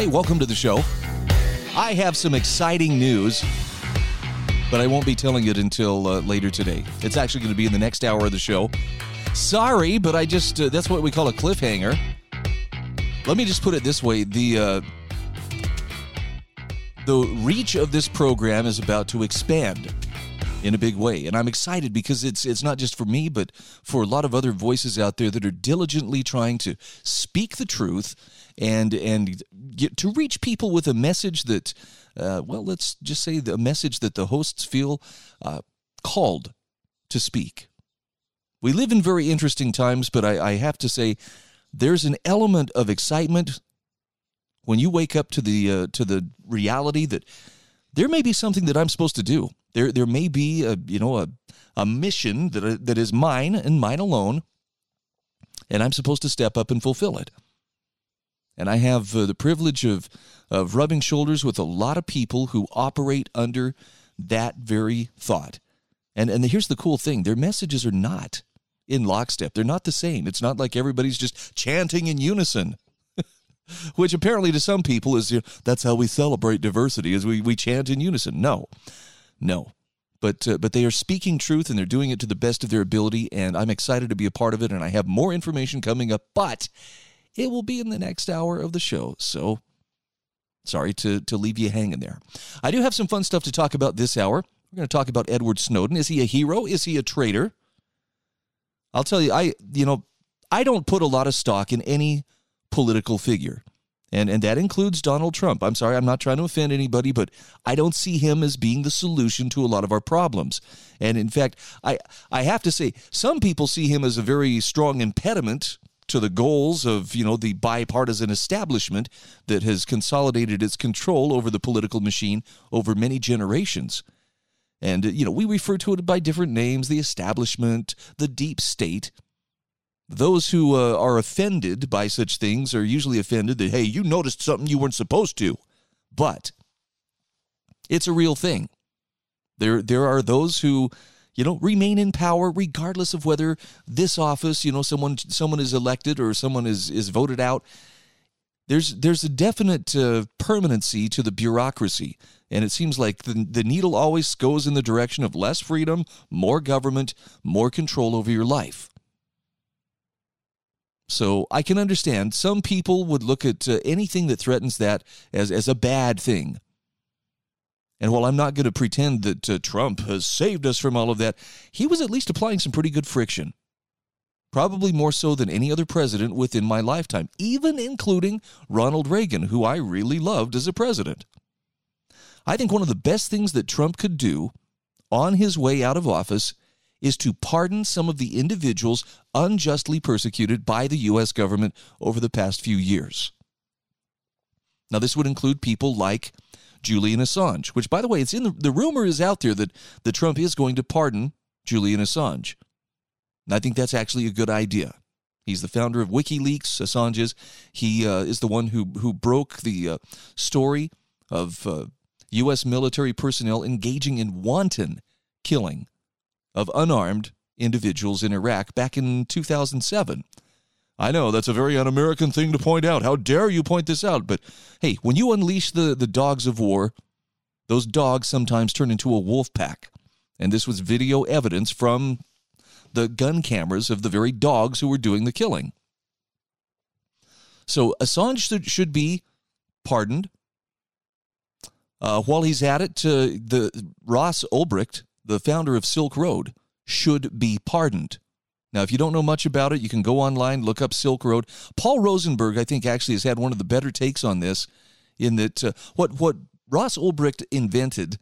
Hey, welcome to the show. I have some exciting news, but I won't be telling it until uh, later today. It's actually going to be in the next hour of the show. Sorry, but I just, uh, that's what we call a cliffhanger. Let me just put it this way the, uh, the reach of this program is about to expand in a big way and i'm excited because it's it's not just for me but for a lot of other voices out there that are diligently trying to speak the truth and and get to reach people with a message that uh, well let's just say the message that the hosts feel uh, called to speak we live in very interesting times but I, I have to say there's an element of excitement when you wake up to the uh, to the reality that there may be something that I'm supposed to do. There there may be a you know a a mission that that is mine and mine alone, and I'm supposed to step up and fulfill it. And I have uh, the privilege of of rubbing shoulders with a lot of people who operate under that very thought. And and here's the cool thing: their messages are not in lockstep. They're not the same. It's not like everybody's just chanting in unison. Which apparently to some people is you know, that's how we celebrate diversity is we, we chant in unison. No, no, but uh, but they are speaking truth and they're doing it to the best of their ability, and I'm excited to be a part of it. And I have more information coming up, but it will be in the next hour of the show. So sorry to to leave you hanging there. I do have some fun stuff to talk about this hour. We're going to talk about Edward Snowden. Is he a hero? Is he a traitor? I'll tell you, I you know, I don't put a lot of stock in any political figure. And and that includes Donald Trump. I'm sorry, I'm not trying to offend anybody, but I don't see him as being the solution to a lot of our problems. And in fact, I I have to say some people see him as a very strong impediment to the goals of, you know, the bipartisan establishment that has consolidated its control over the political machine over many generations. And, you know, we refer to it by different names the establishment, the deep state. Those who uh, are offended by such things are usually offended that, hey, you noticed something you weren't supposed to. But it's a real thing. There, there are those who, you know, remain in power regardless of whether this office, you know, someone someone is elected or someone is is voted out. There's there's a definite uh, permanency to the bureaucracy, and it seems like the the needle always goes in the direction of less freedom, more government, more control over your life. So I can understand some people would look at uh, anything that threatens that as, as a bad thing. And while I'm not going to pretend that uh, Trump has saved us from all of that, he was at least applying some pretty good friction. Probably more so than any other president within my lifetime, even including Ronald Reagan, who I really loved as a president. I think one of the best things that Trump could do on his way out of office is to pardon some of the individuals unjustly persecuted by the U.S. government over the past few years. Now, this would include people like Julian Assange, which, by the way, it's in the, the rumor is out there that, that Trump is going to pardon Julian Assange. And I think that's actually a good idea. He's the founder of WikiLeaks, Assange's. He uh, is the one who, who broke the uh, story of uh, U.S. military personnel engaging in wanton killing of unarmed individuals in Iraq back in 2007. I know that's a very un American thing to point out. How dare you point this out? But hey, when you unleash the, the dogs of war, those dogs sometimes turn into a wolf pack. And this was video evidence from the gun cameras of the very dogs who were doing the killing. So Assange should be pardoned. Uh, while he's at it, uh, the Ross Ulbricht the founder of Silk Road, should be pardoned. Now, if you don't know much about it, you can go online, look up Silk Road. Paul Rosenberg, I think, actually has had one of the better takes on this, in that uh, what what Ross Ulbricht invented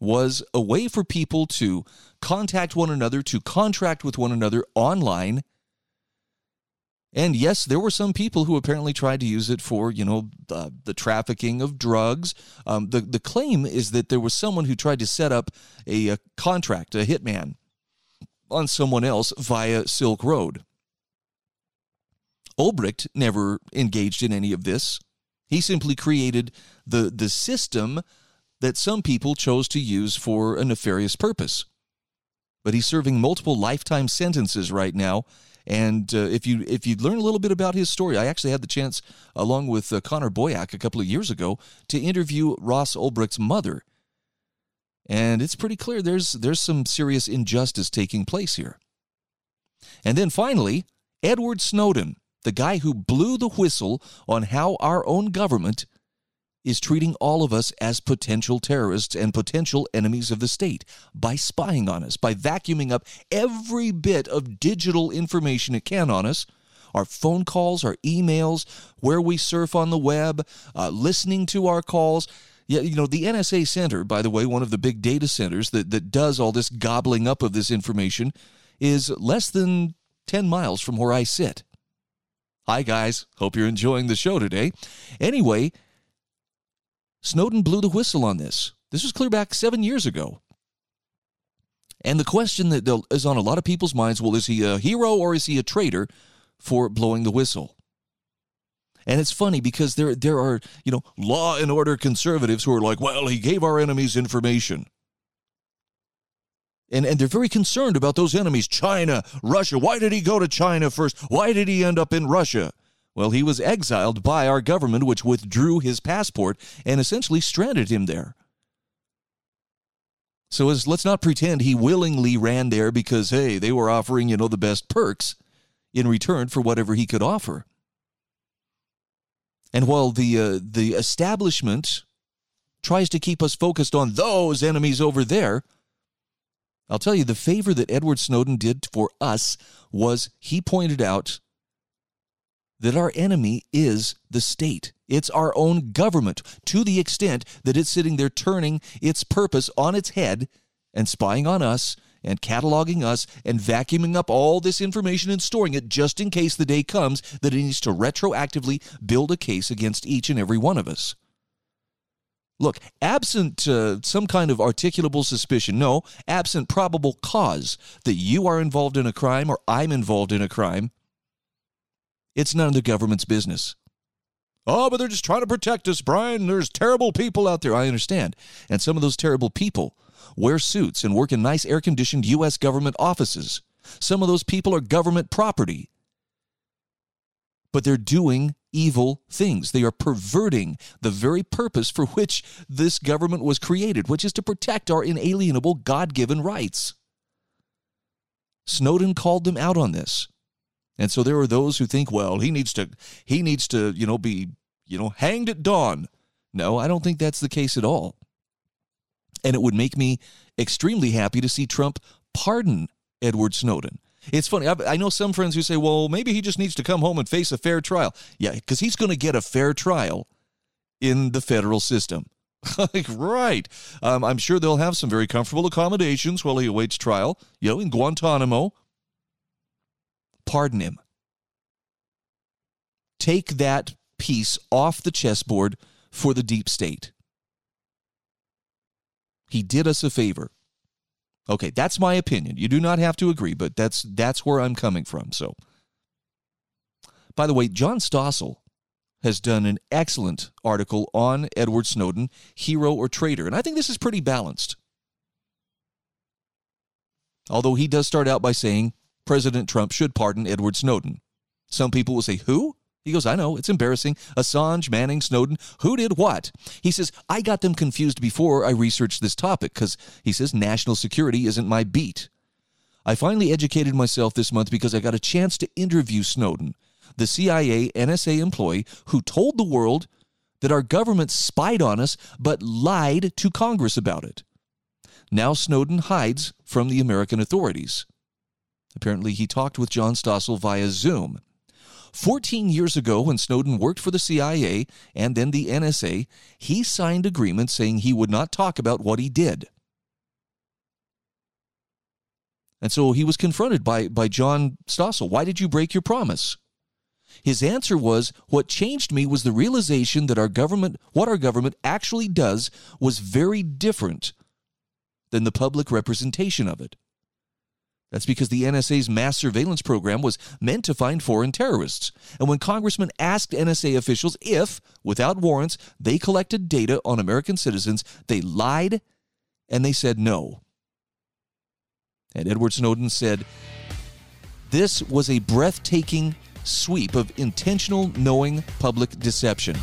was a way for people to contact one another, to contract with one another online, And yes, there were some people who apparently tried to use it for, you know, the, the trafficking of drugs. Um, the, the claim is that there was someone who tried to set up a, a contract, a hitman, on someone else via Silk Road. Ulbricht never engaged in any of this. He simply created the, the system that some people chose to use for a nefarious purpose. But he's serving multiple lifetime sentences right now and uh, if you if you learn a little bit about his story, I actually had the chance, along with uh, Connor Boyack a couple of years ago, to interview Ross Ulbricht's mother. And it's pretty clear there's there's some serious injustice taking place here. And then finally, Edward Snowden, the guy who blew the whistle on how our own government is treating all of us as potential terrorists and potential enemies of the state by spying on us, by vacuuming up every bit of digital information it can on us our phone calls, our emails, where we surf on the web, uh, listening to our calls. Yeah, you know, the NSA Center, by the way, one of the big data centers that, that does all this gobbling up of this information, is less than 10 miles from where I sit. Hi, guys. Hope you're enjoying the show today. Anyway, Snowden blew the whistle on this. This was clear back seven years ago. And the question that is on a lot of people's minds well, is he a hero or is he a traitor for blowing the whistle? And it's funny because there, there are, you know, law and order conservatives who are like, well, he gave our enemies information. And, and they're very concerned about those enemies China, Russia. Why did he go to China first? Why did he end up in Russia? Well, he was exiled by our government, which withdrew his passport and essentially stranded him there. So as, let's not pretend he willingly ran there because, hey, they were offering, you know, the best perks in return for whatever he could offer. And while the, uh, the establishment tries to keep us focused on those enemies over there, I'll tell you the favor that Edward Snowden did for us was he pointed out that our enemy is the state. It's our own government to the extent that it's sitting there turning its purpose on its head and spying on us and cataloging us and vacuuming up all this information and storing it just in case the day comes that it needs to retroactively build a case against each and every one of us. Look, absent uh, some kind of articulable suspicion, no, absent probable cause that you are involved in a crime or I'm involved in a crime, it's none of the government's business. Oh, but they're just trying to protect us, Brian. There's terrible people out there. I understand. And some of those terrible people wear suits and work in nice air conditioned U.S. government offices. Some of those people are government property. But they're doing evil things. They are perverting the very purpose for which this government was created, which is to protect our inalienable God given rights. Snowden called them out on this. And so there are those who think, well, he needs to he needs to, you know, be, you know, hanged at dawn. No, I don't think that's the case at all. And it would make me extremely happy to see Trump pardon Edward Snowden. It's funny. I, know some friends who say, well, maybe he just needs to come home and face a fair trial. Yeah, because he's going to get a fair trial in the federal system. like, right. Um, I'm sure they'll have some very comfortable accommodations while he awaits trial, you know, in Guantanamo pardon him. Take that piece off the chessboard for the deep state. He did us a favor. Okay, that's my opinion. You do not have to agree, but that's that's where I'm coming from. So, by the way, John Stossel has done an excellent article on Edward Snowden, hero or traitor, and I think this is pretty balanced. Although he does start out by saying President Trump should pardon Edward Snowden. Some people will say, Who? He goes, I know, it's embarrassing. Assange, Manning, Snowden, who did what? He says, I got them confused before I researched this topic because he says national security isn't my beat. I finally educated myself this month because I got a chance to interview Snowden, the CIA NSA employee who told the world that our government spied on us but lied to Congress about it. Now Snowden hides from the American authorities. Apparently, he talked with John Stossel via Zoom. 14 years ago, when Snowden worked for the CIA and then the NSA, he signed agreements saying he would not talk about what he did. And so he was confronted by, by John Stossel. Why did you break your promise? His answer was what changed me was the realization that our government, what our government actually does, was very different than the public representation of it. That's because the NSA's mass surveillance program was meant to find foreign terrorists. And when congressmen asked NSA officials if, without warrants, they collected data on American citizens, they lied and they said no. And Edward Snowden said, This was a breathtaking sweep of intentional, knowing public deception.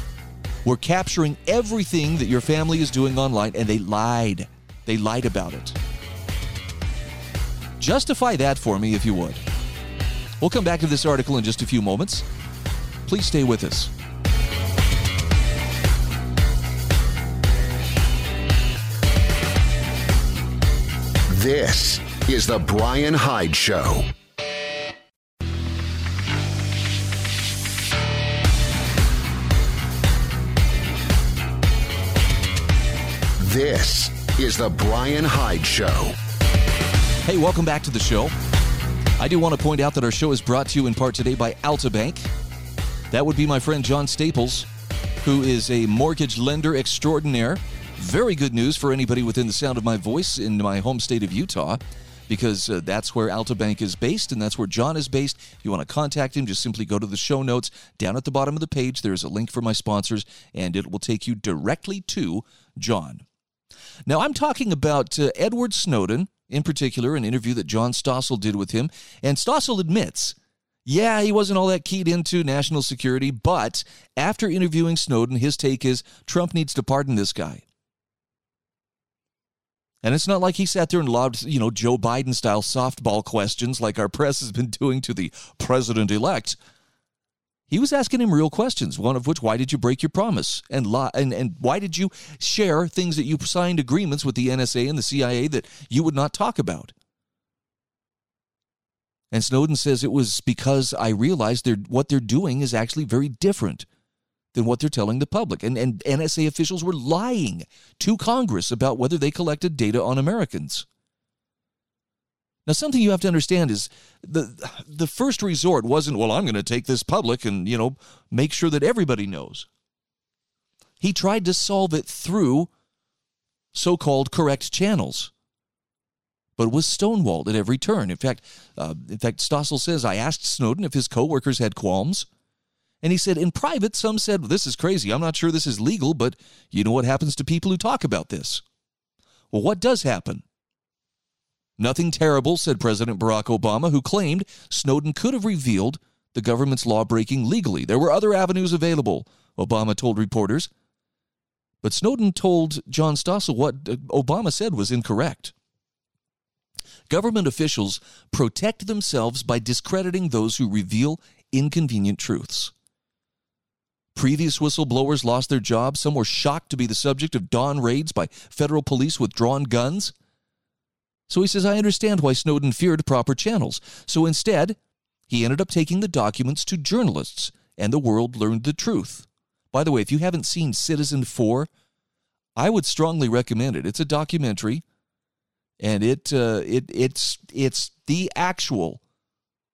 We're capturing everything that your family is doing online, and they lied. They lied about it. Justify that for me if you would. We'll come back to this article in just a few moments. Please stay with us. This is The Brian Hyde Show. This is The Brian Hyde Show. Hey, welcome back to the show. I do want to point out that our show is brought to you in part today by Altabank. That would be my friend John Staples, who is a mortgage lender extraordinaire. Very good news for anybody within the sound of my voice in my home state of Utah because uh, that's where Altabank is based and that's where John is based. If you want to contact him, just simply go to the show notes. Down at the bottom of the page, there's a link for my sponsors, and it will take you directly to John. Now, I'm talking about uh, Edward Snowden, in particular, an interview that John Stossel did with him. And Stossel admits, yeah, he wasn't all that keyed into national security, but after interviewing Snowden, his take is Trump needs to pardon this guy. And it's not like he sat there and lobbed, you know, Joe Biden style softball questions like our press has been doing to the president elect. He was asking him real questions, one of which, why did you break your promise? And, lie, and, and why did you share things that you signed agreements with the NSA and the CIA that you would not talk about? And Snowden says it was because I realized they're, what they're doing is actually very different than what they're telling the public. And, and NSA officials were lying to Congress about whether they collected data on Americans. Now, something you have to understand is the the first resort wasn't, well, I'm going to take this public and you know make sure that everybody knows. He tried to solve it through so-called correct channels, but was stonewalled at every turn. In fact, uh, in fact, Stossel says I asked Snowden if his coworkers had qualms. And he said, in private, some said, well, This is crazy. I'm not sure this is legal, but you know what happens to people who talk about this? Well, what does happen? Nothing terrible, said President Barack Obama, who claimed Snowden could have revealed the government's law breaking legally. There were other avenues available, Obama told reporters. But Snowden told John Stossel what uh, Obama said was incorrect. Government officials protect themselves by discrediting those who reveal inconvenient truths. Previous whistleblowers lost their jobs. Some were shocked to be the subject of dawn raids by federal police with drawn guns. So he says, I understand why Snowden feared proper channels. So instead, he ended up taking the documents to journalists, and the world learned the truth. By the way, if you haven't seen Citizenfour, I would strongly recommend it. It's a documentary, and it uh, it it's it's the actual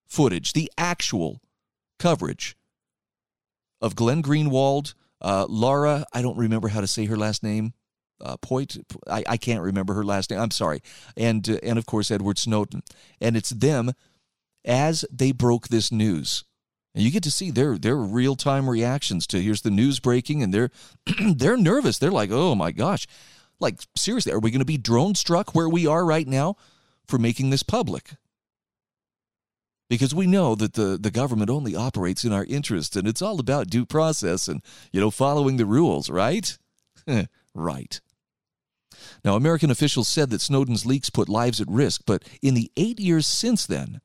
footage, the actual coverage of Glenn Greenwald, uh, Laura. I don't remember how to say her last name uh, Point. I, I can't remember her last name. I'm sorry. And uh, and of course Edward Snowden. And it's them as they broke this news. And you get to see their their real time reactions to here's the news breaking, and they're they're nervous. They're like, oh my gosh, like seriously, are we going to be drone struck where we are right now for making this public? Because we know that the, the government only operates in our interest and it's all about due process and, you know, following the rules, right? right. Now, American officials said that Snowden's leaks put lives at risk, but in the eight years since then,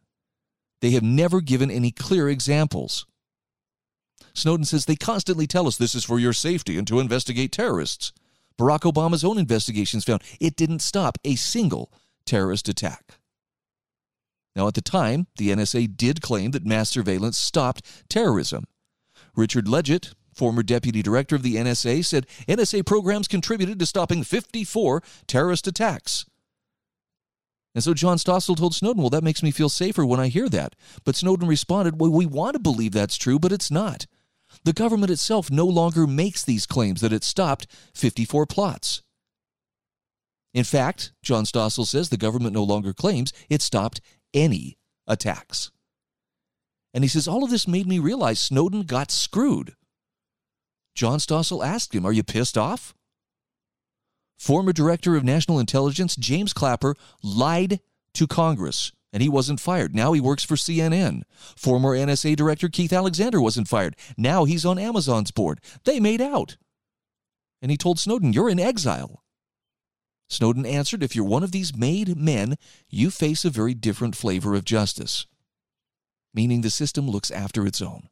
they have never given any clear examples. Snowden says they constantly tell us this is for your safety and to investigate terrorists. Barack Obama's own investigations found it didn't stop a single terrorist attack. Now, at the time, the NSA did claim that mass surveillance stopped terrorism. Richard Ledgett, Former deputy director of the NSA said NSA programs contributed to stopping 54 terrorist attacks. And so John Stossel told Snowden, Well, that makes me feel safer when I hear that. But Snowden responded, Well, we want to believe that's true, but it's not. The government itself no longer makes these claims that it stopped 54 plots. In fact, John Stossel says the government no longer claims it stopped any attacks. And he says, All of this made me realize Snowden got screwed. John Stossel asked him, Are you pissed off? Former Director of National Intelligence James Clapper lied to Congress and he wasn't fired. Now he works for CNN. Former NSA Director Keith Alexander wasn't fired. Now he's on Amazon's board. They made out. And he told Snowden, You're in exile. Snowden answered, If you're one of these made men, you face a very different flavor of justice, meaning the system looks after its own.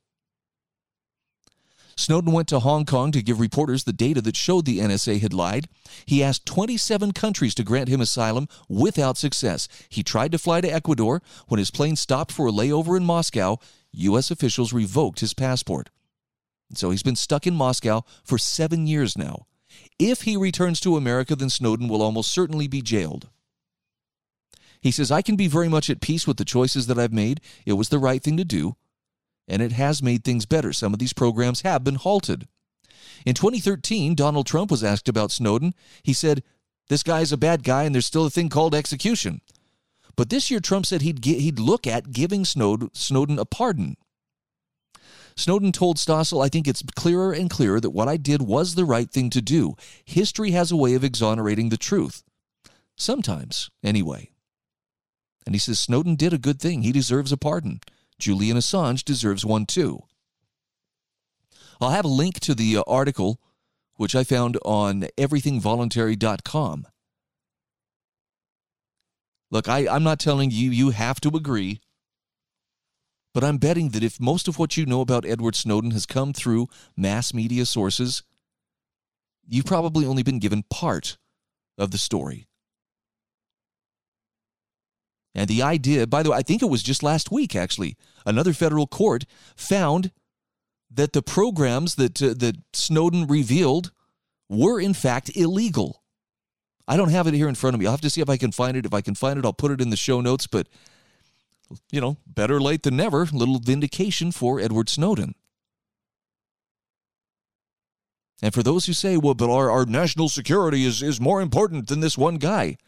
Snowden went to Hong Kong to give reporters the data that showed the NSA had lied. He asked 27 countries to grant him asylum without success. He tried to fly to Ecuador. When his plane stopped for a layover in Moscow, U.S. officials revoked his passport. So he's been stuck in Moscow for seven years now. If he returns to America, then Snowden will almost certainly be jailed. He says, I can be very much at peace with the choices that I've made. It was the right thing to do and it has made things better. Some of these programs have been halted. In 2013, Donald Trump was asked about Snowden. He said, This guy's a bad guy, and there's still a thing called execution. But this year, Trump said he'd, get, he'd look at giving Snowden a pardon. Snowden told Stossel, I think it's clearer and clearer that what I did was the right thing to do. History has a way of exonerating the truth. Sometimes, anyway. And he says Snowden did a good thing. He deserves a pardon. Julian Assange deserves one too. I'll have a link to the uh, article, which I found on everythingvoluntary.com. Look, I, I'm not telling you you have to agree, but I'm betting that if most of what you know about Edward Snowden has come through mass media sources, you've probably only been given part of the story. And the idea, by the way, I think it was just last week actually, another federal court found that the programs that uh, that Snowden revealed were in fact illegal. I don't have it here in front of me. I'll have to see if I can find it. If I can find it, I'll put it in the show notes, but you know, better late than never. Little vindication for Edward Snowden. And for those who say, well, but our, our national security is, is more important than this one guy.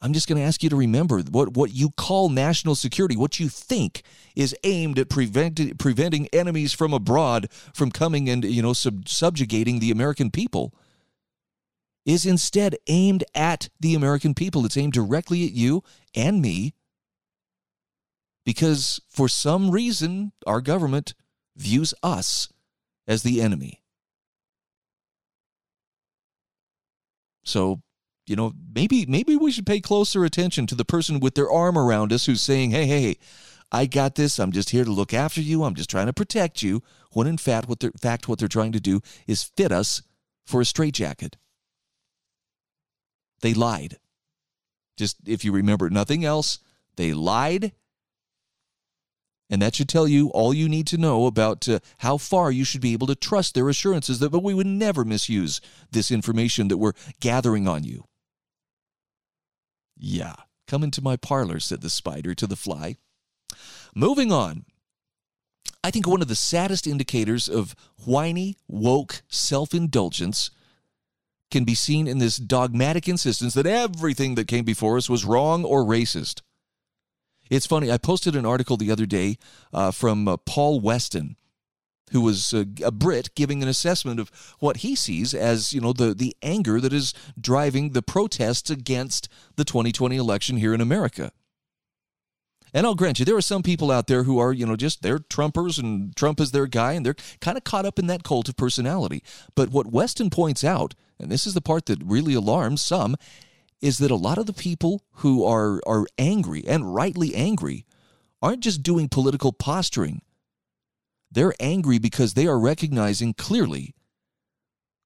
I'm just going to ask you to remember what, what you call national security, what you think is aimed at prevent, preventing enemies from abroad from coming and you know sub, subjugating the American people, is instead aimed at the American people. It's aimed directly at you and me because for some reason our government views us as the enemy. So you know, maybe maybe we should pay closer attention to the person with their arm around us who's saying, "Hey, hey, I got this. I'm just here to look after you. I'm just trying to protect you." When in fact, what they're, fact what they're trying to do is fit us for a straitjacket. They lied. Just if you remember nothing else, they lied. And that should tell you all you need to know about uh, how far you should be able to trust their assurances that we would never misuse this information that we're gathering on you. Yeah, come into my parlor, said the spider to the fly. Moving on. I think one of the saddest indicators of whiny, woke self indulgence can be seen in this dogmatic insistence that everything that came before us was wrong or racist. It's funny, I posted an article the other day uh, from uh, Paul Weston who was uh, a, a, Brit, giving an assessment of what he sees as you know the the anger that is driving the protests against the 2020 election here in America. And I'll grant you, there are some people out there who are, you know, just they're Trumpers and Trump is their guy, and they're kind of caught up in that cult of personality. But what Weston points out, and this is the part that really alarms some, is that a lot of the people who are are angry and rightly angry aren't just doing political posturing they're angry because they are recognizing clearly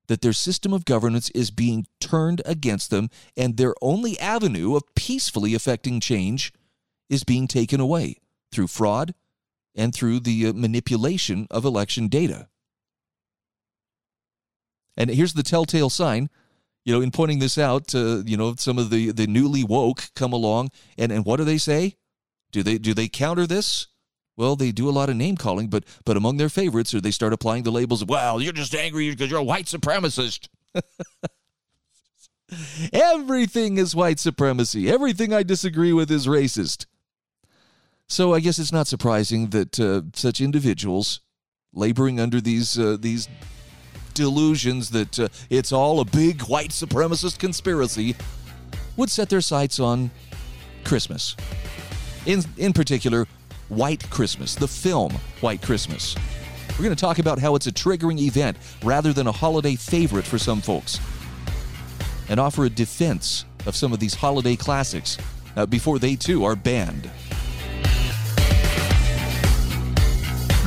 that their system of governance is being turned against them and their only avenue of peacefully affecting change is being taken away through fraud and through the uh, manipulation of election data. And here's the telltale sign you know, in pointing this out, uh, you know, some of the the newly woke come along, and and what do they say? Do they do they counter this? Well, they do a lot of name calling, but but among their favorites are they start applying the labels well, you're just angry because you're a white supremacist. Everything is white supremacy. Everything I disagree with is racist. So I guess it's not surprising that uh, such individuals laboring under these uh, these delusions that uh, it's all a big white supremacist conspiracy would set their sights on Christmas. In in particular, White Christmas, the film White Christmas. We're going to talk about how it's a triggering event rather than a holiday favorite for some folks and offer a defense of some of these holiday classics uh, before they too are banned.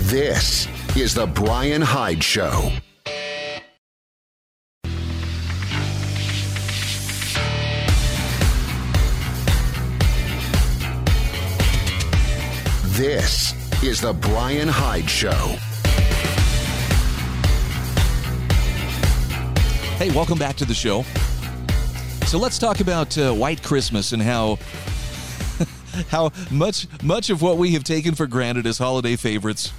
This is The Brian Hyde Show. This is The Brian Hyde Show. Hey, welcome back to the show. So let's talk about uh, White Christmas and how how much much of what we have taken for granted as holiday favorites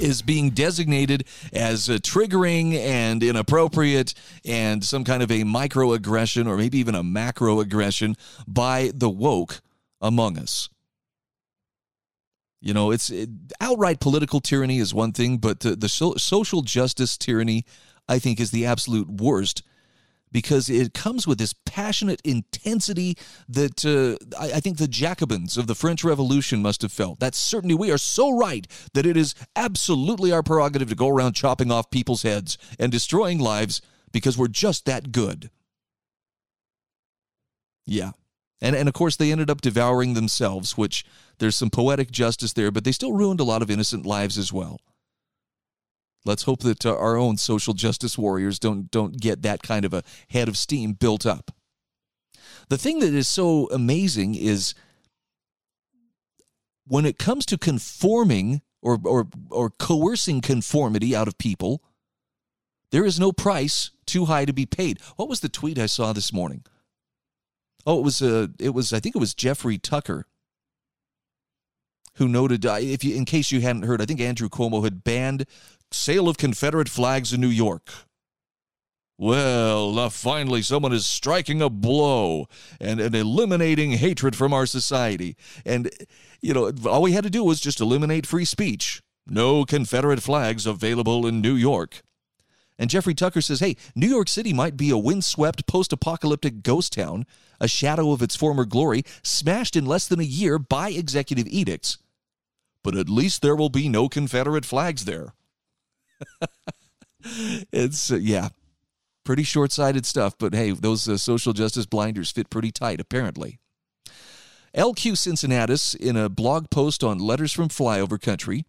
is being designated as uh, triggering and inappropriate and some kind of a microaggression or maybe even a macroaggression by the woke among us. You know, it's it, outright political tyranny is one thing, but the, the so, social justice tyranny, I think, is the absolute worst because it comes with this passionate intensity that uh, I, I, think the Jacobins of the French Revolution must have felt. That certainly we are so right that it is absolutely our prerogative to go around chopping off people's heads and destroying lives because we're just that good. Yeah. And, and of course, they ended up devouring themselves, which there's some poetic justice there, but they still ruined a lot of innocent lives as well. Let's hope that uh, our own social justice warriors don't don't get that kind of a head of steam built up. The thing that is so amazing is when it comes to conforming or or or coercing conformity out of people, there is no price too high to be paid. What was the tweet I saw this morning? Oh, it was uh, it was I think it was Jeffrey Tucker who noted uh, if you in case you hadn't heard, I think Andrew Cuomo had banned sale of Confederate flags in New York. Well, now finally someone is striking a blow and, and eliminating hatred from our society. And, you know, all we had to do was just eliminate free speech. No Confederate flags available in New York. And Jeffrey Tucker says, hey, New York City might be a windswept post apocalyptic ghost town, a shadow of its former glory, smashed in less than a year by executive edicts. But at least there will be no Confederate flags there. it's uh, yeah, pretty short-sighted stuff. But hey, those uh, social justice blinders fit pretty tight, apparently. LQ Cincinnatus, in a blog post on Letters from Flyover Country,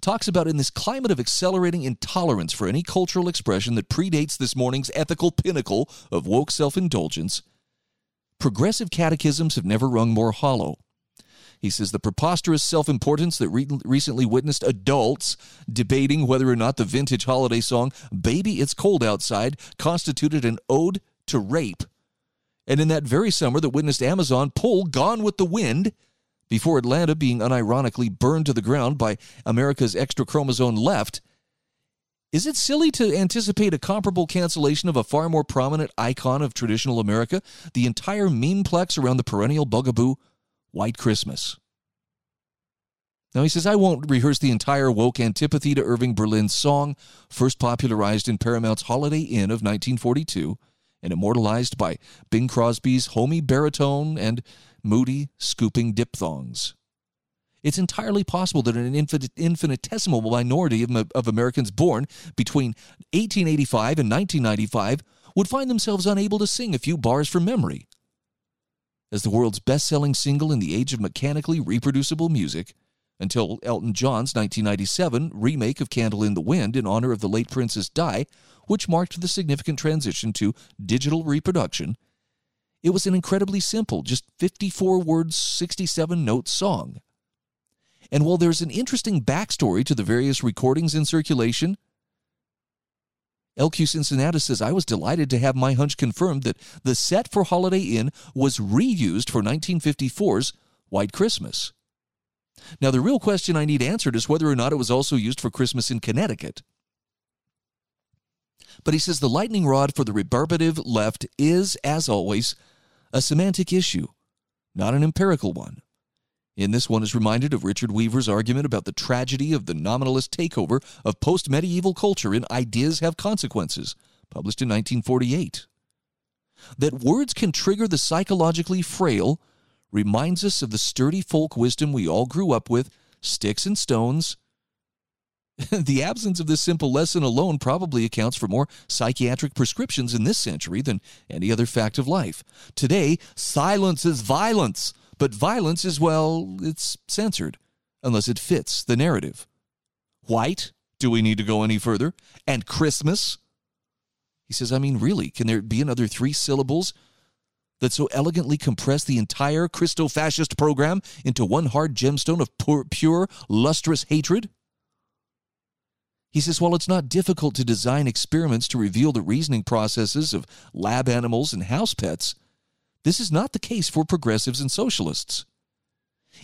talks about in this climate of accelerating intolerance for any cultural expression that predates this morning's ethical pinnacle of woke self indulgence, progressive catechisms have never rung more hollow. He says the preposterous self importance that re- recently witnessed adults debating whether or not the vintage holiday song, Baby It's Cold Outside, constituted an ode to rape. And in that very summer that witnessed Amazon pull Gone with the Wind before Atlanta being unironically burned to the ground by America's extra chromosome left. Is it silly to anticipate a comparable cancellation of a far more prominent icon of traditional America, the entire memeplex around the perennial bugaboo White Christmas. Now he says, I won't rehearse the entire woke antipathy to Irving Berlin's song, first popularized in Paramount's Holiday Inn of 1942 and immortalized by Bing Crosby's homey baritone and moody, scooping diphthongs. It's entirely possible that an infinitesimal minority of, of Americans born between 1885 and 1995 would find themselves unable to sing a few bars from memory as the world's best selling single in the age of mechanically reproducible music until Elton John's 1997 remake of Candle in the Wind in honor of the late Princess Di, which marked the significant transition to digital reproduction. It was an incredibly simple, just 54 words, 67 note song. And while there's an interesting backstory to the various recordings in circulation, LQ Cincinnati says, I was delighted to have my hunch confirmed that the set for Holiday Inn was reused for 1954's White Christmas. Now, the real question I need answered is whether or not it was also used for Christmas in Connecticut. But he says the lightning rod for the rebarbative left is, as always, a semantic issue, not an empirical one. In this one is reminded of Richard Weaver's argument about the tragedy of the nominalist takeover of post medieval culture in Ideas Have Consequences, published in 1948. That words can trigger the psychologically frail reminds us of the sturdy folk wisdom we all grew up with sticks and stones. the absence of this simple lesson alone probably accounts for more psychiatric prescriptions in this century than any other fact of life. Today, silence is violence but violence is, well, it's censored, unless it fits the narrative. White? Do we need to go any further? And Christmas? He says, I mean, really, can there be another three syllables that so elegantly compress the entire Christo fascist program into one hard gemstone of pure, pure, lustrous hatred? He says, while it's not difficult to design experiments to reveal the reasoning processes of lab animals and house pets, this is not the case for progressives and socialists.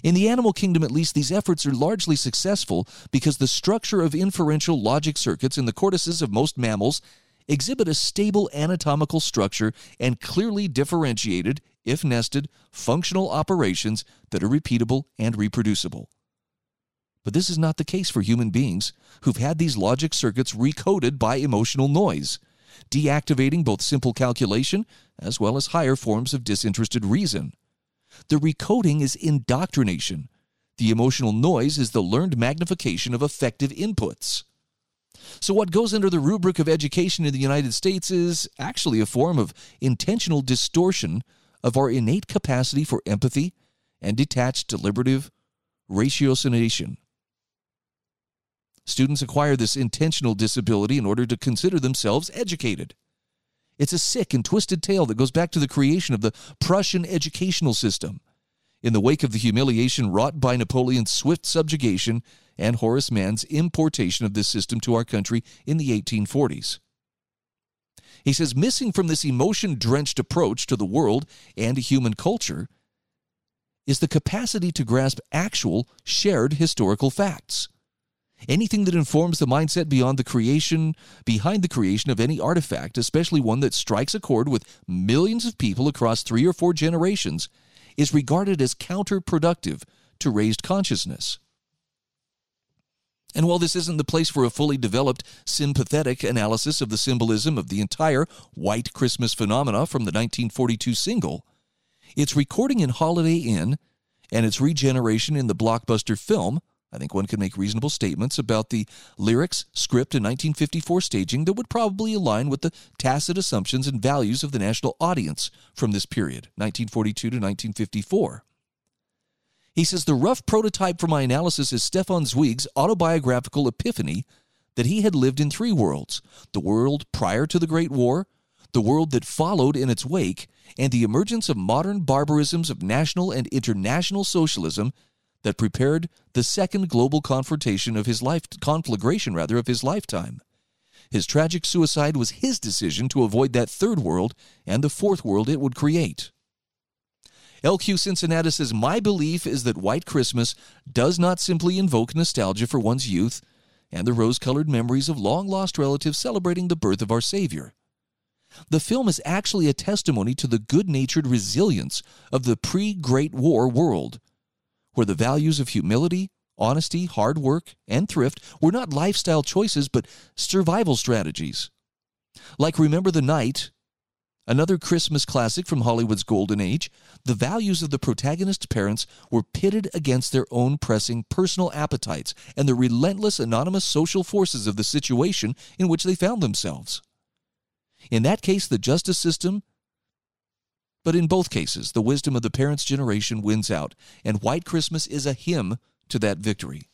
In the animal kingdom, at least, these efforts are largely successful because the structure of inferential logic circuits in the cortices of most mammals exhibit a stable anatomical structure and clearly differentiated, if nested, functional operations that are repeatable and reproducible. But this is not the case for human beings who've had these logic circuits recoded by emotional noise deactivating both simple calculation as well as higher forms of disinterested reason. The recoding is indoctrination. The emotional noise is the learned magnification of effective inputs. So, what goes under the rubric of education in the United States is actually a form of intentional distortion of our innate capacity for empathy and detached deliberative ratiocination. Students acquire this intentional disability in order to consider themselves educated. It's a sick and twisted tale that goes back to the creation of the Prussian educational system in the wake of the humiliation wrought by Napoleon's swift subjugation and Horace Mann's importation of this system to our country in the 1840s. He says missing from this emotion drenched approach to the world and human culture is the capacity to grasp actual, shared historical facts. Anything that informs the mindset beyond the creation, behind the creation of any artifact, especially one that strikes a chord with millions of people across three or four generations, is regarded as counterproductive to raised consciousness. And while this isn't the place for a fully developed sympathetic analysis of the symbolism of the entire White Christmas phenomena from the 1942 single, its recording in Holiday Inn and its regeneration in the blockbuster film I think one can make reasonable statements about the lyrics, script, and 1954 staging that would probably align with the tacit assumptions and values of the national audience from this period, 1942 to 1954. He says the rough prototype for my analysis is Stefan Zweig's autobiographical epiphany that he had lived in three worlds the world prior to the Great War, the world that followed in its wake, and the emergence of modern barbarisms of national and international socialism that prepared the second global confrontation of his life conflagration rather of his lifetime. His tragic suicide was his decision to avoid that third world and the fourth world it would create. LQ Cincinnati says, My belief is that White Christmas does not simply invoke nostalgia for one's youth and the rose colored memories of long lost relatives celebrating the birth of our Savior. The film is actually a testimony to the good natured resilience of the pre Great War world where the values of humility, honesty, hard work, and thrift were not lifestyle choices but survival strategies. Like Remember the Night, another Christmas classic from Hollywood's golden age, the values of the protagonist's parents were pitted against their own pressing personal appetites and the relentless anonymous social forces of the situation in which they found themselves. In that case, the justice system but in both cases, the wisdom of the parents' generation wins out, and White Christmas is a hymn to that victory.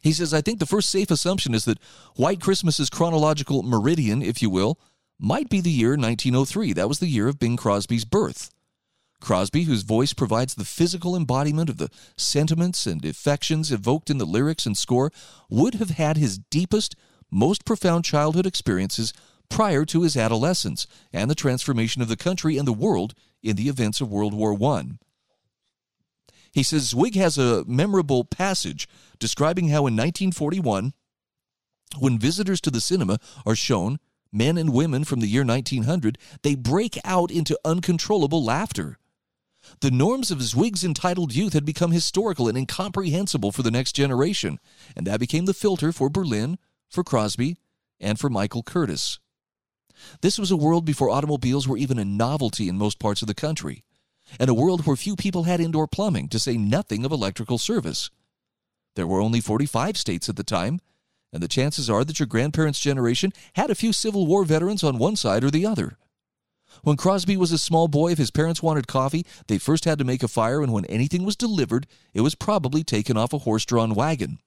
He says, I think the first safe assumption is that White Christmas's chronological meridian, if you will, might be the year 1903. That was the year of Bing Crosby's birth. Crosby, whose voice provides the physical embodiment of the sentiments and affections evoked in the lyrics and score, would have had his deepest, most profound childhood experiences prior to his adolescence and the transformation of the country and the world in the events of World War I. He says Zweig has a memorable passage describing how in 1941, when visitors to the cinema are shown men and women from the year 1900, they break out into uncontrollable laughter. The norms of Zweig's entitled youth had become historical and incomprehensible for the next generation, and that became the filter for Berlin, for Crosby, and for Michael Curtiz. This was a world before automobiles were even a novelty in most parts of the country, and a world where few people had indoor plumbing, to say nothing of electrical service. There were only 45 states at the time, and the chances are that your grandparents' generation had a few Civil War veterans on one side or the other. When Crosby was a small boy, if his parents wanted coffee, they first had to make a fire, and when anything was delivered, it was probably taken off a horse drawn wagon.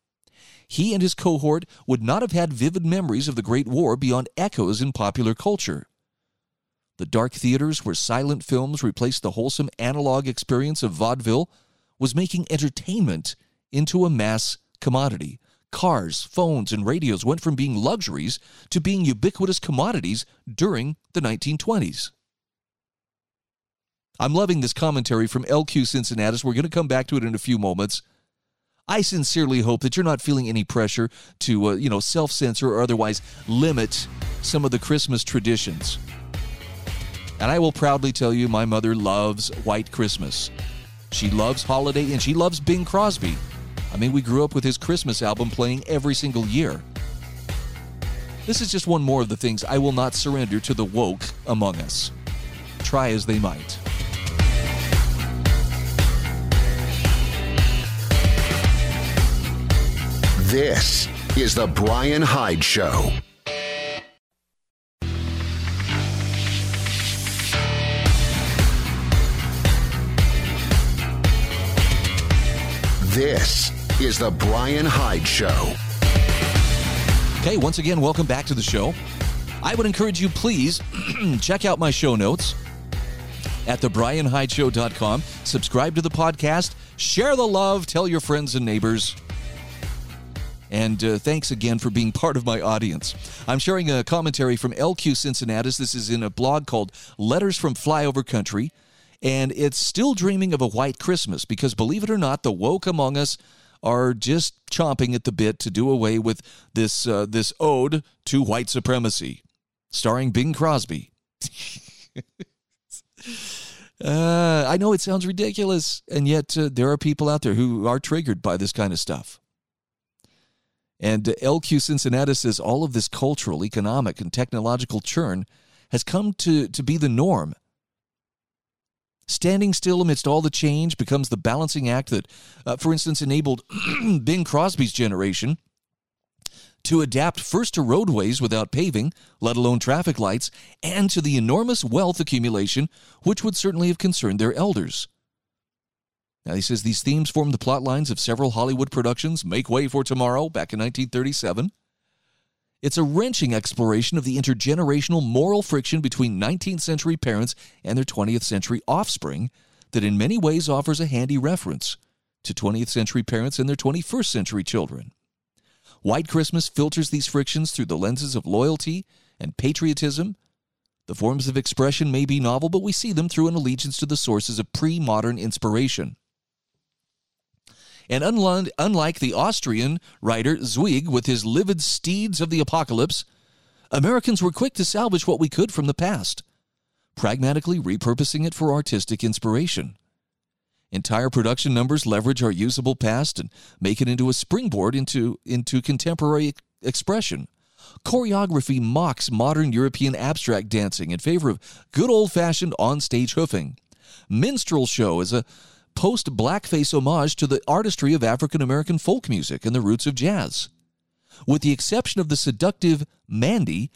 He and his cohort would not have had vivid memories of the Great War beyond echoes in popular culture. The dark theaters where silent films replaced the wholesome analog experience of vaudeville was making entertainment into a mass commodity, Cars, phones, and radios went from being luxuries to being ubiquitous commodities during the 1920s. I'm loving this commentary from LQ Cincinnatus. We're going to come back to it in a few moments. I sincerely hope that you're not feeling any pressure to, uh, you know, self-censor or otherwise limit some of the Christmas traditions. And I will proudly tell you, my mother loves White Christmas. She loves holiday and she loves Bing Crosby. I mean, we grew up with his Christmas album playing every single year. This is just one more of the things I will not surrender to the woke among us. Try as they might. This is The Brian Hyde Show. This is The Brian Hyde Show. Okay, once again, welcome back to the show. I would encourage you, please, check out my show notes at thebrianhydeshow.com. Subscribe to the podcast, share the love, tell your friends and neighbors. And uh, thanks again for being part of my audience. I'm sharing a commentary from LQ Cincinnatus. This is in a blog called Letters from Flyover Country. And it's still dreaming of a white Christmas because, believe it or not, the woke among us are just chomping at the bit to do away with this uh, this ode to white supremacy, starring Bing Crosby. uh, I know it sounds ridiculous, and yet uh, there are people out there who are triggered by this kind of stuff. And uh, LQ Cincinnati says all of this cultural, economic, and technological churn has come to, to be the norm Standing still amidst all the change becomes the balancing act that, uh, for instance, enabled Bing Crosby's generation to adapt first to roadways without paving, let alone traffic lights, and to the enormous wealth accumulation which would certainly have concerned their elders. Now, he says these themes form the plot lines of several Hollywood productions, Make Way for Tomorrow, back in 1937, it's a wrenching exploration of the intergenerational moral friction between 19th century parents and their 20th century offspring that in many ways offers a handy reference to 20th century parents and their 21st century children. White Christmas filters these frictions through the lenses of loyalty and patriotism. The forms of expression may be novel, but we see them through an allegiance to the sources of pre modern inspiration. And unlike the Austrian writer Zweig with his livid steeds of the apocalypse, Americans were quick to salvage what we could from the past, pragmatically repurposing it for artistic inspiration. Entire production numbers leverage our usable past and make it into a springboard into, into contemporary expression. Choreography mocks modern European abstract dancing in favor of good old fashioned on-stage hoofing. Minstrel show is a post blackface homage to the artistry of African American folk music and the roots of jazz. With the exception of the seductive Mandy,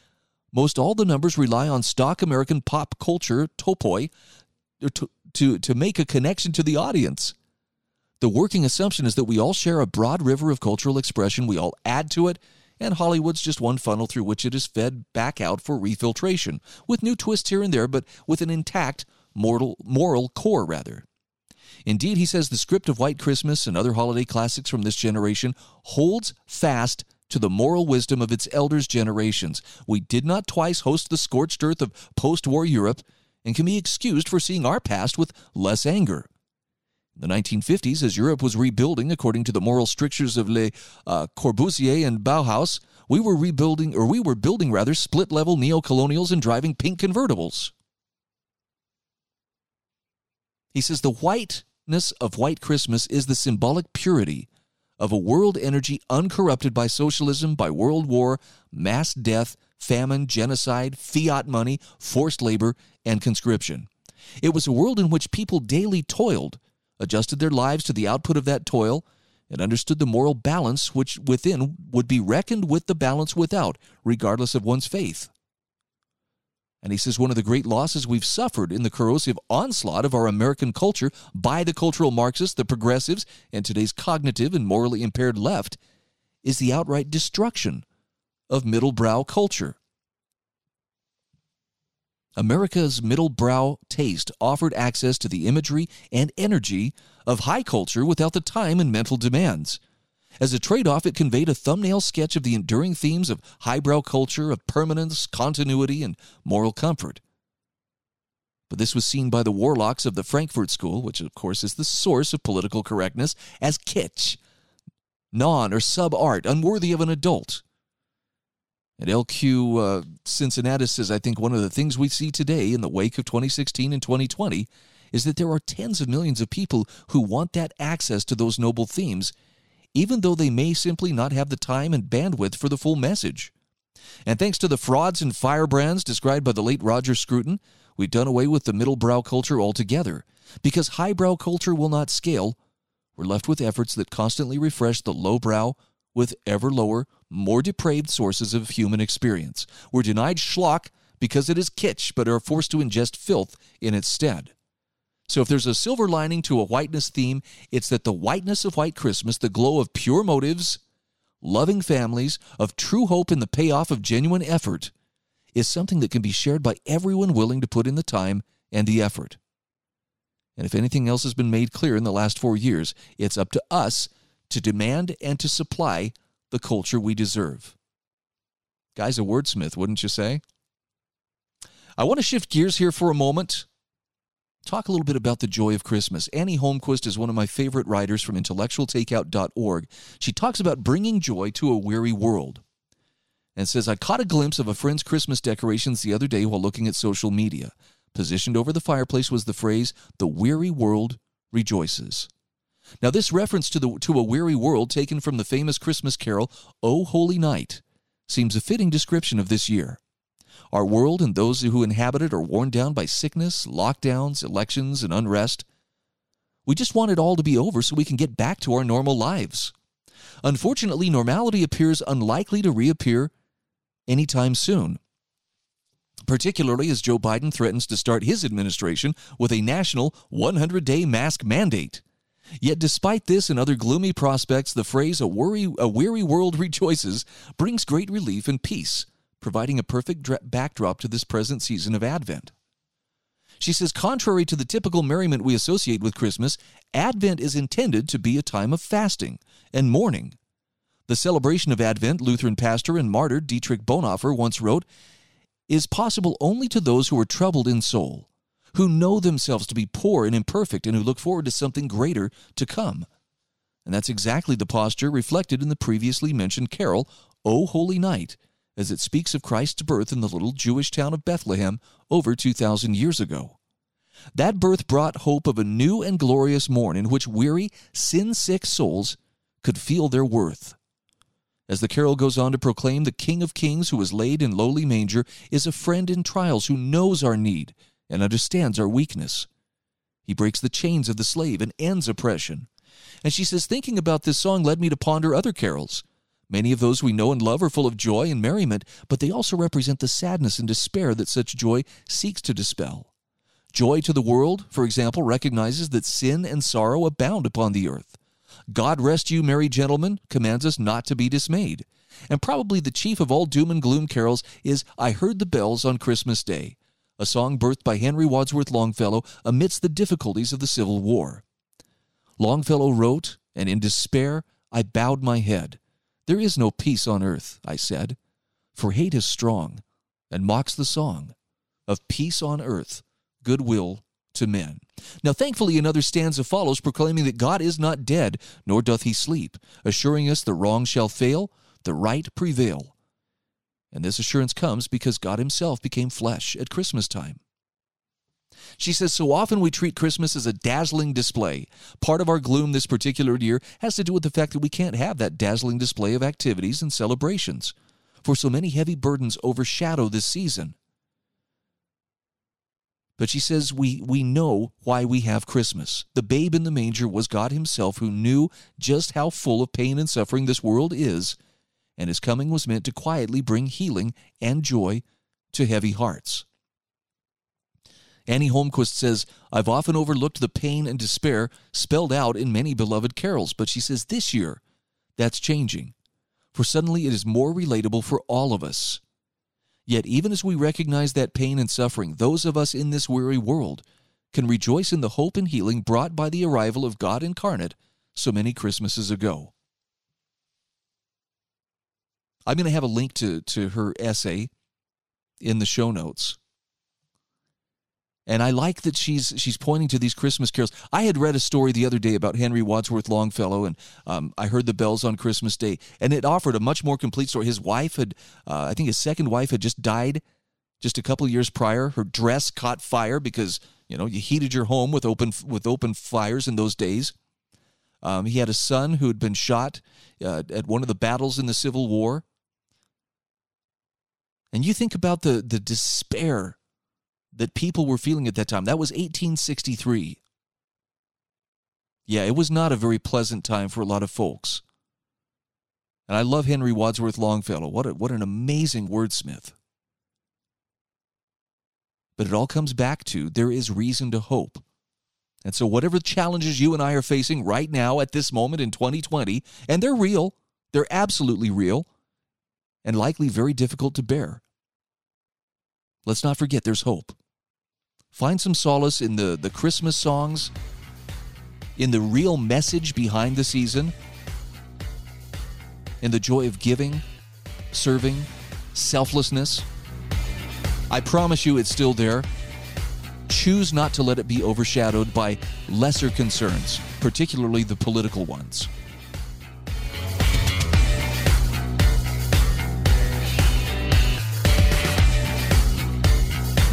most all the numbers rely on stock American pop culture topoi to, to, to make a connection to the audience. The working assumption is that we all share a broad river of cultural expression, we all add to it, and Hollywood's just one funnel through which it is fed back out for refiltration, with new twists here and there, but with an intact moral, moral core, rather. Indeed, he says the script of White Christmas and other holiday classics from this generation holds fast to the moral wisdom of its elders' generations. We did not twice host the scorched earth of post war Europe and can be excused for seeing our past with less anger. In the 1950s, as Europe was rebuilding according to the moral strictures of Le uh, Corbusier and Bauhaus, we were rebuilding, or we were building rather, split level neo-colonials and driving pink convertibles. He says the whiteness of White Christmas is the symbolic purity of a world energy uncorrupted by socialism, by world war, mass death, famine, genocide, fiat money, forced labor, and conscription. It was a world in which people daily toiled, adjusted their lives to the output of that toil, and understood the moral balance which within would be reckoned with the balance without, regardless of one's faith. And he says one of the great losses we've suffered in the corrosive onslaught of our American culture by the cultural Marxists, the progressives, and today's cognitive and morally impaired left is the outright destruction of middle brow culture. America's middle brow taste offered access to the imagery and energy of high culture without the time and mental demands. As a trade off, it conveyed a thumbnail sketch of the enduring themes of highbrow culture, of permanence, continuity, and moral comfort. But this was seen by the warlocks of the Frankfurt School, which of course is the source of political correctness, as kitsch, non or sub art, unworthy of an adult. And LQ uh, Cincinnati says, I think one of the things we see today in the wake of 2016 and 2020 is that there are tens of millions of people who want that access to those noble themes even though they may simply not have the time and bandwidth for the full message. And thanks to the frauds and firebrands described by the late Roger Scruton, we've done away with the middle brow culture altogether. Because highbrow culture will not scale, we're left with efforts that constantly refresh the lowbrow with ever lower, more depraved sources of human experience. We're denied schlock because it is kitsch, but are forced to ingest filth in its stead. So if there's a silver lining to a whiteness theme, it's that the whiteness of White Christmas, the glow of pure motives, loving families, of true hope and the payoff of genuine effort, is something that can be shared by everyone willing to put in the time and the effort. And if anything else has been made clear in the last four years, it's up to us to demand and to supply the culture we deserve. Guy's a wordsmith, wouldn't you say? I want to shift gears here for a moment talk a little bit about the joy of Christmas. Annie Holmquist is one of my favorite writers from intellectualtakeout.org. She talks about bringing joy to a weary world and says, I caught a glimpse of a friend's Christmas decorations the other day while looking at social media. Positioned over the fireplace was the phrase, The weary world rejoices. Now, this reference to, the, to a weary world, taken from the famous Christmas carol, O Holy Night, seems a fitting description of this year. Our world and those who inhabit it are worn down by sickness, lockdowns, elections, and unrest. We just want it all to be over so we can get back to our normal lives. Unfortunately, normality appears unlikely to reappear anytime soon, particularly as Joe Biden threatens to start his administration with a national 100 day mask mandate. Yet, despite this and other gloomy prospects, the phrase a, worry, a weary world rejoices brings great relief and peace providing a perfect dra- backdrop to this present season of Advent. She says, contrary to the typical merriment we associate with Christmas, Advent is intended to be a time of fasting and mourning. The celebration of Advent, Lutheran pastor and martyr Dietrich Bonhoeffer once wrote, is possible only to those who are troubled in soul, who know themselves to be poor and imperfect, and who look forward to something greater to come. And that's exactly the posture reflected in the previously mentioned carol, O Holy Night, as it speaks of Christ's birth in the little Jewish town of Bethlehem over 2,000 years ago. That birth brought hope of a new and glorious morn in which weary, sin sick souls could feel their worth. As the carol goes on to proclaim, the King of Kings, who was laid in lowly manger, is a friend in trials who knows our need and understands our weakness. He breaks the chains of the slave and ends oppression. And she says, thinking about this song led me to ponder other carols. Many of those we know and love are full of joy and merriment, but they also represent the sadness and despair that such joy seeks to dispel. Joy to the world, for example, recognizes that sin and sorrow abound upon the earth. God rest you, merry gentlemen, commands us not to be dismayed. And probably the chief of all doom and gloom carols is I Heard the Bells on Christmas Day, a song birthed by Henry Wadsworth Longfellow amidst the difficulties of the Civil War. Longfellow wrote, and in despair I bowed my head There is no peace on earth, I said, for hate is strong and mocks the song of peace on earth, goodwill to men. Now, thankfully, another stanza follows proclaiming that God is not dead, nor doth he sleep, assuring us the wrong shall fail, the right prevail. And this assurance comes because God himself became flesh at Christmas time. She says, So often we treat Christmas as a dazzling display. Part of our gloom this particular year has to do with the fact that we can't have that dazzling display of activities and celebrations, for so many heavy burdens overshadow this season. But she says we, we know why we have Christmas. The babe in the manger was God Himself who knew just how full of pain and suffering this world is, and His coming was meant to quietly bring healing and joy to heavy hearts. Annie Holmquist says, I've often overlooked the pain and despair spelled out in many beloved carols, but she says this year that's changing, for suddenly it is more relatable for all of us. Yet, even as we recognize that pain and suffering, those of us in this weary world can rejoice in the hope and healing brought by the arrival of God incarnate so many Christmases ago. I'm going to have a link to, to her essay in the show notes. And I like that she's she's pointing to these Christmas carols. I had read a story the other day about Henry Wadsworth Longfellow, and um, I heard the bells on Christmas Day, and it offered a much more complete story. His wife had, uh, I think, his second wife had just died just a couple years prior. Her dress caught fire because you know you heated your home with open with open fires in those days. Um, he had a son who had been shot uh, at one of the battles in the Civil War. And you think about the the despair that people were feeling at that time. That was 1863. Yeah, it was not a very pleasant time for a lot of folks. And I love Henry Wadsworth Longfellow. What, a, what an amazing wordsmith. But it all comes back to there is reason to hope. And so, whatever challenges you and I are facing right now at this moment in 2020, and they're real, they're absolutely real, and likely very difficult to bear, let's not forget there's hope. Find some solace in the, the Christmas songs, in the real message behind the season, in the joy of giving, serving, selflessness. I promise you it's still there. Choose not to let it be overshadowed by lesser concerns, particularly the political ones.